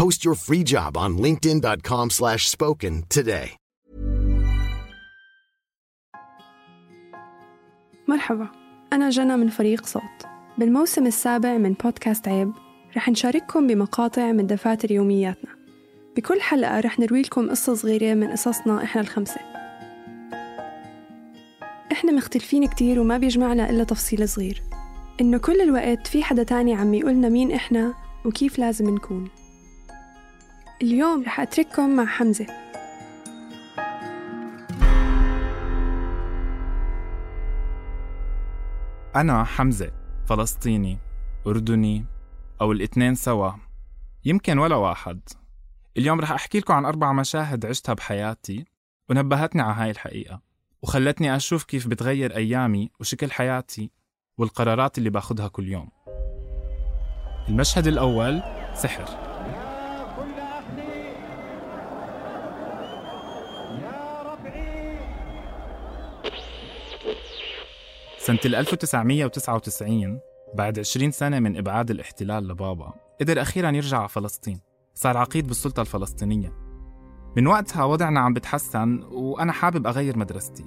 Post your free job on linkedin.com slash spoken today. مرحبا. أنا جنى من فريق صوت. بالموسم السابع من بودكاست عيب رح نشارككم بمقاطع من دفاتر يومياتنا. بكل حلقة رح نروي لكم قصة صغيرة من قصصنا إحنا الخمسة. إحنا مختلفين كتير وما بيجمعنا إلا تفصيل صغير. إنه كل الوقت في حدا تاني عم يقولنا مين إحنا وكيف لازم نكون. اليوم رح أترككم مع حمزة. أنا حمزة فلسطيني أردني أو الاثنين سوا. يمكن ولا واحد. اليوم رح أحكي لكم عن أربع مشاهد عشتها بحياتي ونبهتني على هاي الحقيقة وخلتني أشوف كيف بتغير أيامي وشكل حياتي والقرارات اللي باخدها كل يوم. المشهد الأول سحر. سنة 1999 بعد 20 سنة من إبعاد الاحتلال لبابا قدر أخيرا يرجع على فلسطين. صار عقيد بالسلطة الفلسطينية. من وقتها وضعنا عم بتحسن وأنا حابب أغير مدرستي.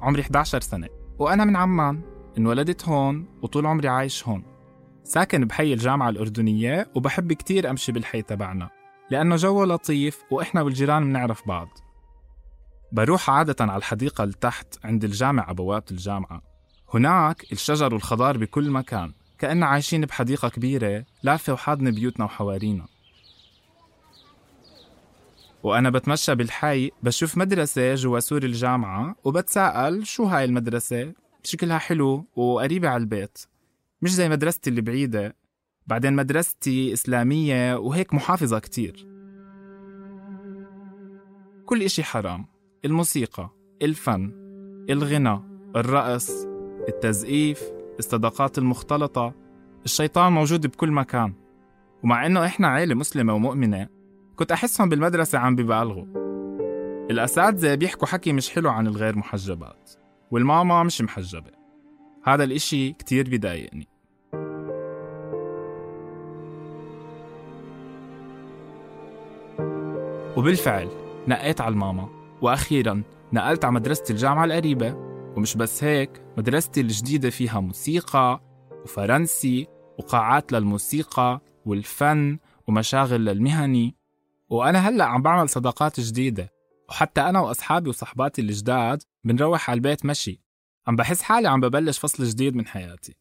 عمري 11 سنة وأنا من عمان انولدت هون وطول عمري عايش هون. ساكن بحي الجامعة الأردنية وبحب كتير أمشي بالحي تبعنا لأنه جوه لطيف وإحنا والجيران بنعرف بعض. بروح عادة على الحديقة لتحت عند الجامعة بوابة الجامعة. هناك الشجر والخضار بكل مكان كأننا عايشين بحديقة كبيرة لافة وحاضنة بيوتنا وحوارينا. وأنا بتمشى بالحي بشوف مدرسة جوا سور الجامعة وبتساءل شو هاي المدرسة؟ شكلها حلو وقريبة على البيت. مش زي مدرستي اللي بعيدة. بعدين مدرستي إسلامية وهيك محافظة كتير. كل إشي حرام. الموسيقى الفن الغنى الرقص التزقيف الصداقات المختلطة. الشيطان موجود بكل مكان. ومع إنه إحنا عيلة مسلمة ومؤمنة كنت أحسهم بالمدرسة عم ببالغوا. الأساتذة بيحكوا حكي مش حلو عن الغير محجبات والماما مش محجبة. هذا الإشي كتير بضايقني وبالفعل نقيت على الماما. وأخيرا نقلت على مدرسة الجامعة القريبة. ومش بس هيك مدرستي الجديدة فيها موسيقى وفرنسي وقاعات للموسيقى والفن ومشاغل للمهني. وأنا هلأ عم بعمل صداقات جديدة. وحتى أنا وأصحابي وصحباتي الجداد بنروح على البيت مشي. عم بحس حالي عم ببلش فصل جديد من حياتي.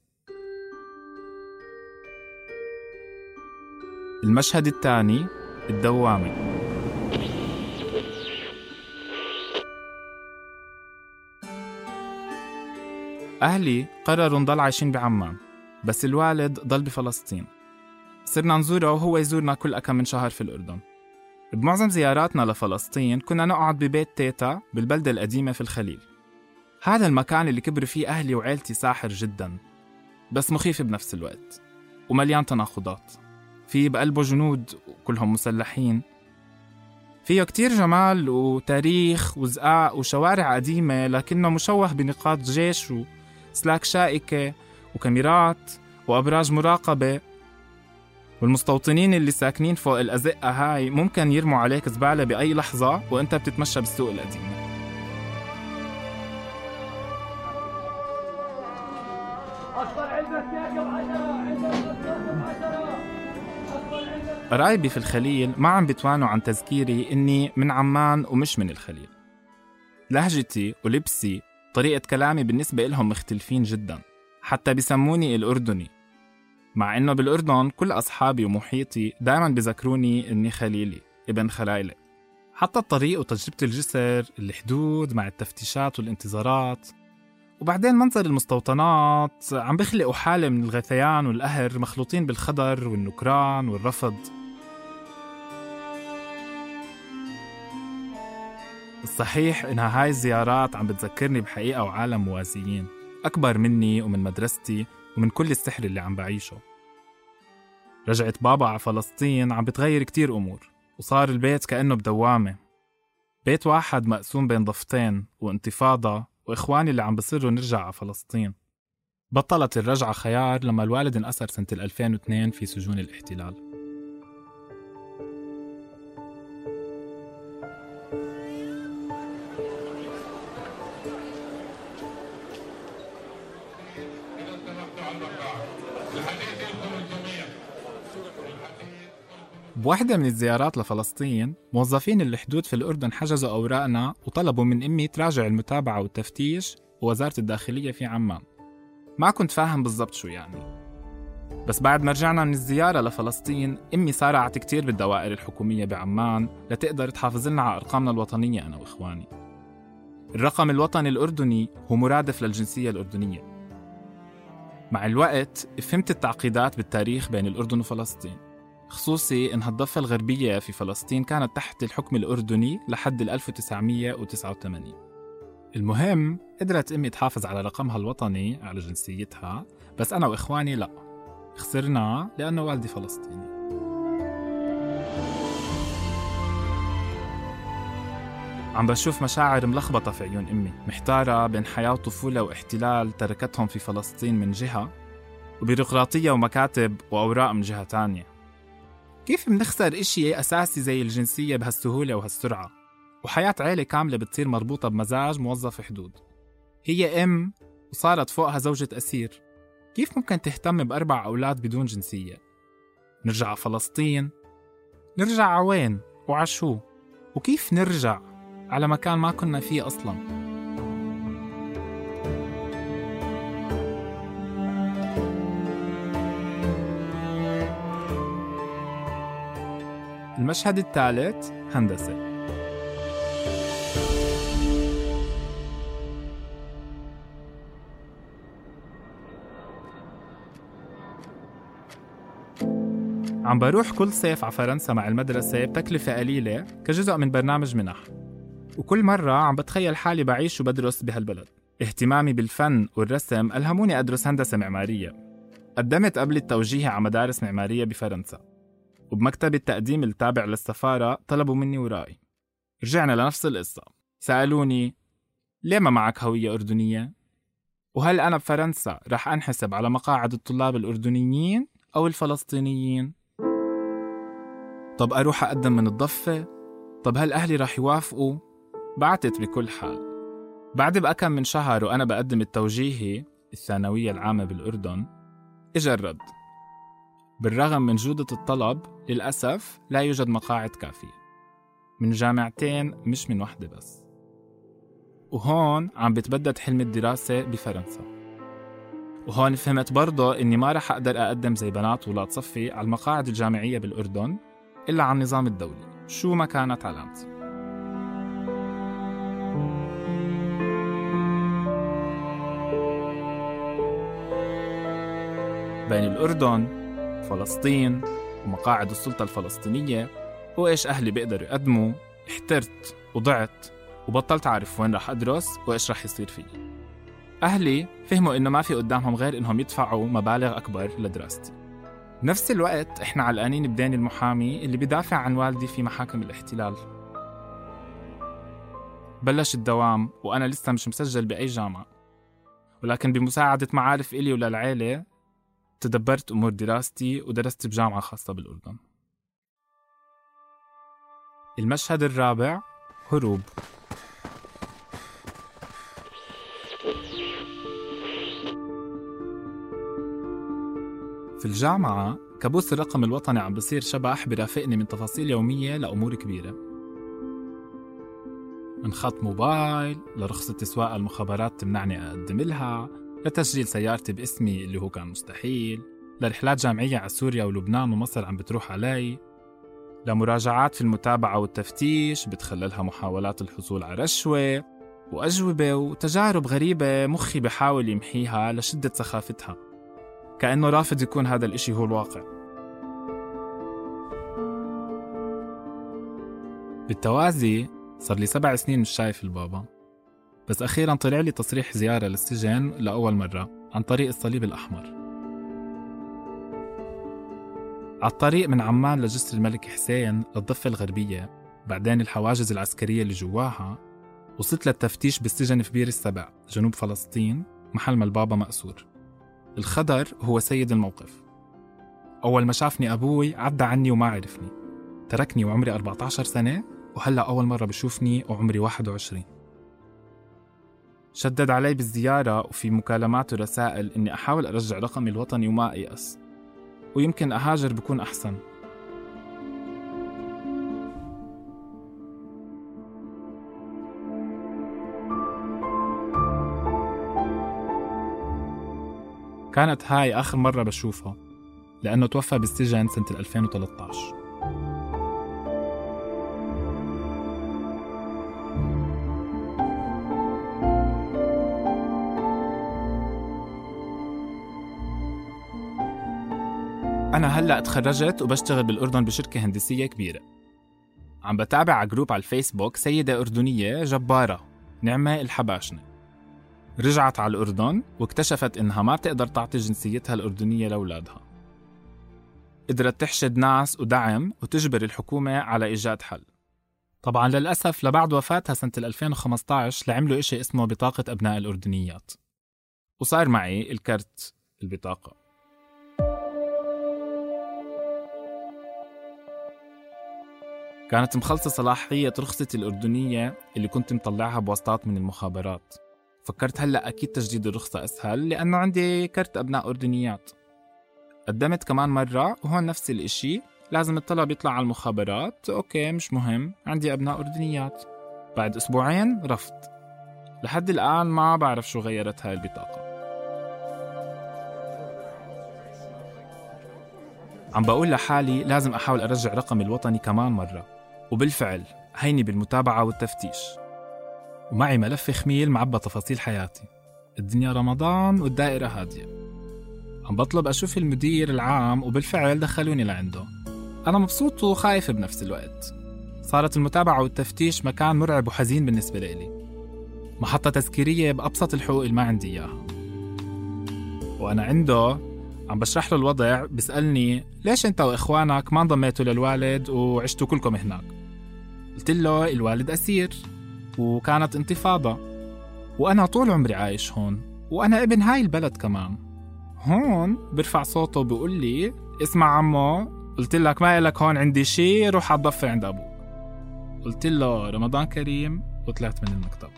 المشهد الثاني الدوامة. أهلي قرروا نضل عايشين بعمان بس الوالد ضل بفلسطين. صرنا نزوره وهو يزورنا كل أكم من شهر في الأردن. بمعظم زياراتنا لفلسطين كنا نقعد ببيت تيتا بالبلدة القديمة في الخليل. هذا المكان اللي كبروا فيه أهلي وعيلتي ساحر جدا بس مخيف بنفس الوقت ومليان تناقضات. في بقلبه جنود وكلهم مسلحين. فيه كتير جمال وتاريخ وزقاق وشوارع قديمة لكنه مشوه بنقاط جيش وسلاك شائكة وكاميرات وأبراج مراقبة. والمستوطنين اللي ساكنين فوق الأزقة هاي ممكن يرموا عليك زبالة بأي لحظة وأنت بتتمشى بالسوق علبة قرايبي في الخليل ما عم بتوانوا عن تذكيري إني من عمان ومش من الخليل. لهجتي ولبسي طريقة كلامي بالنسبة لهم مختلفين جدا حتى بسموني الأردني. مع إنه بالأردن كل أصحابي ومحيطي دائما بذكروني إني خليلي ابن خلايلة حتى الطريق وتجربة الجسر الحدود مع التفتيشات والانتظارات. وبعدين منظر المستوطنات عم بخلقوا حالة من الغثيان والقهر مخلوطين بالخضر والنكران والرفض. الصحيح إنها هاي الزيارات عم بتذكرني بحقيقة وعالم موازيين أكبر مني ومن مدرستي ومن كل السحر اللي عم بعيشه. رجعت بابا على فلسطين عم بتغير كتير أمور وصار البيت كأنه بدوامة. بيت واحد مقسوم بين ضفتين وانتفاضة وإخواني اللي عم بصروا نرجع على فلسطين. بطلت الرجعة خيار لما الوالد انأسر سنة 2002 في سجون الاحتلال. بواحدة من الزيارات لفلسطين موظفين الحدود في الأردن حجزوا أوراقنا وطلبوا من أمي تراجع المتابعة والتفتيش ووزارة الداخلية في عمان. ما كنت فاهم بالضبط شو يعني. بس بعد ما رجعنا من الزيارة لفلسطين أمي سارعت كتير بالدوائر الحكومية بعمان لتقدر تحافظ لنا على أرقامنا الوطنية أنا وإخواني. الرقم الوطني الأردني هو مرادف للجنسية الأردنية. مع الوقت فهمت التعقيدات بالتاريخ بين الأردن وفلسطين. خصوصي إنها الضفة الغربية في فلسطين كانت تحت الحكم الأردني لحد 1989 المهم قدرت أمي تحافظ على رقمها الوطني على جنسيتها. بس أنا وإخواني لا. خسرناه لأنه والدي فلسطيني. عم بشوف مشاعر ملخبطة في عيون أمي. محتارة بين حياة وطفولة واحتلال تركتهم في فلسطين من جهة وبيروقراطية ومكاتب وأوراق من جهة تانية. كيف منخسر إشي أساسي زي الجنسية بهالسهولة وهالسرعة وحياة عيلة كاملة بتصير مربوطة بمزاج موظف حدود هي أم وصارت فوقها زوجة أسير كيف ممكن تهتم بأربع أولاد بدون جنسية؟ نرجع على فلسطين؟ نرجع على وين؟ وعشو؟ وكيف نرجع على مكان ما كنا فيه أصلاً؟ المشهد الثالث هندسة. عم بروح كل صيف على فرنسا مع المدرسة بتكلفة قليلة كجزء من برنامج منح. وكل مرة عم بتخيل حالي بعيش وبدرس بهالبلد. اهتمامي بالفن والرسم ألهموني أدرس هندسة معمارية. قدمت قبل التوجيه على مدارس معمارية بفرنسا. وبمكتب التقديم التابع للسفارة طلبوا مني ورائي رجعنا لنفس القصة سألوني ليه ما معك هوية أردنية؟ وهل أنا بفرنسا رح أنحسب على مقاعد الطلاب الأردنيين أو الفلسطينيين؟ طب أروح أقدم من الضفة؟ طب هل أهلي رح يوافقوا؟ بعتت بكل حال بعد بأكم من شهر وأنا بقدم التوجيهي الثانوية العامة بالأردن إجا الرد بالرغم من جودة الطلب للأسف لا يوجد مقاعد كافية. من جامعتين مش من وحدة بس. وهون عم بتبدد حلم الدراسة بفرنسا. وهون فهمت برضه إني ما رح أقدر أقدم زي بنات ولاد صفي على المقاعد الجامعية بالأردن إلا على النظام الدولي شو ما كانت علامتي. بين الأردن فلسطين ومقاعد السلطة الفلسطينية وإيش أهلي بيقدروا يقدموا؟ احترت وضعت وبطلت أعرف وين رح أدرس وإيش رح يصير فيي أهلي فهموا إنه ما في قدامهم غير إنهم يدفعوا مبالغ أكبر لدراستي. بنفس الوقت إحنا علقانين بدين المحامي اللي بدافع عن والدي في محاكم الاحتلال. بلش الدوام وأنا لسه مش مسجل بأي جامعة. ولكن بمساعدة معارف إلي وللعيلة تدبرت أمور دراستي ودرست بجامعة خاصة بالأردن. المشهد الرابع هروب. في الجامعة كابوس الرقم الوطني عم بصير شبح برافقني من تفاصيل يومية لأمور كبيرة. من خط موبايل لرخصة سواقة المخابرات تمنعني أقدم لها. لتسجيل سيارتي باسمي اللي هو كان مستحيل لرحلات جامعية على سوريا ولبنان ومصر عم بتروح علي. لمراجعات في المتابعة والتفتيش بتخللها محاولات الحصول على رشوة وأجوبة وتجارب غريبة مخي بحاول يمحيها لشدة سخافتها. كأنه رافض يكون هذا الإشي هو الواقع. بالتوازي صار لي سبع سنين مش شايف البابا. بس أخيرا طلع لي تصريح زيارة للسجن لأول مرة عن طريق الصليب الأحمر. على الطريق من عمان لجسر الملك حسين للضفة الغربية بعدين الحواجز العسكرية اللي جواها وصلت للتفتيش بالسجن في بير السبع جنوب فلسطين محل ما البابا مأسور. الخضر هو سيد الموقف. أول ما شافني أبوي عدى عني وما عرفني. تركني وعمري 14 سنة وهلأ أول مرة بشوفني وعمري 21 شدد علي بالزيارة وفي مكالمات ورسائل إني أحاول أرجع رقمي الوطني وما أيأس. ويمكن أهاجر بكون أحسن. كانت هاي آخر مرة بشوفها لأنه توفى بالسجن سنة 2013 أنا هلأ تخرجت وبشتغل بالأردن بشركة هندسية كبيرة. عم بتابع على جروب على الفيسبوك سيدة أردنية جبارة نعمة الحباشنة. رجعت على الأردن واكتشفت إنها ما بتقدر تعطي جنسيتها الأردنية لأولادها. قدرت تحشد ناس ودعم وتجبر الحكومة على إيجاد حل. طبعا للأسف لبعد وفاتها سنة 2015 لعملوا إشي اسمه بطاقة أبناء الأردنيات. وصار معي الكرت البطاقة. كانت مخلصة صلاحية رخصتي الأردنية اللي كنت مطلعها بواسطات من المخابرات. فكرت هلأ أكيد تجديد الرخصة أسهل لأنه عندي كرت أبناء أردنيات. قدمت كمان مرة وهون نفس الإشي لازم الطلب يطلع على المخابرات. أوكي مش مهم عندي أبناء أردنيات. بعد أسبوعين رفض. لحد الآن ما بعرف شو غيرت هاي البطاقة. عم بقول لحالي لازم أحاول أرجع رقمي الوطني كمان مرة. وبالفعل هيني بالمتابعة والتفتيش. ومعي ملف خميل معبى تفاصيل حياتي. الدنيا رمضان والدائرة هادية. عم بطلب أشوف المدير العام وبالفعل دخلوني لعنده. أنا مبسوط وخايف بنفس الوقت. صارت المتابعة والتفتيش مكان مرعب وحزين بالنسبة لي. محطة تذكيرية بأبسط الحقوق اللي ما عندي إياها. وأنا عنده عم بشرح له الوضع بيسألني ليش أنت وإخوانك ما انضميتوا للوالد وعشتوا كلكم هناك؟ قلت له الوالد أسير وكانت انتفاضة. وأنا طول عمري عايش هون وأنا ابن هاي البلد كمان. هون برفع صوته بيقول لي اسمع عمو قلت لك ما لك هون عندي شي روح عالضفة عند أبوك. قلت له رمضان كريم وطلعت من المكتب.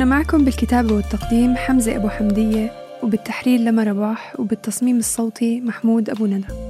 كنا معكم بالكتابة والتقديم حمزة أبو حمدية وبالتحرير لما رباح وبالتصميم الصوتي محمود أبو ندى.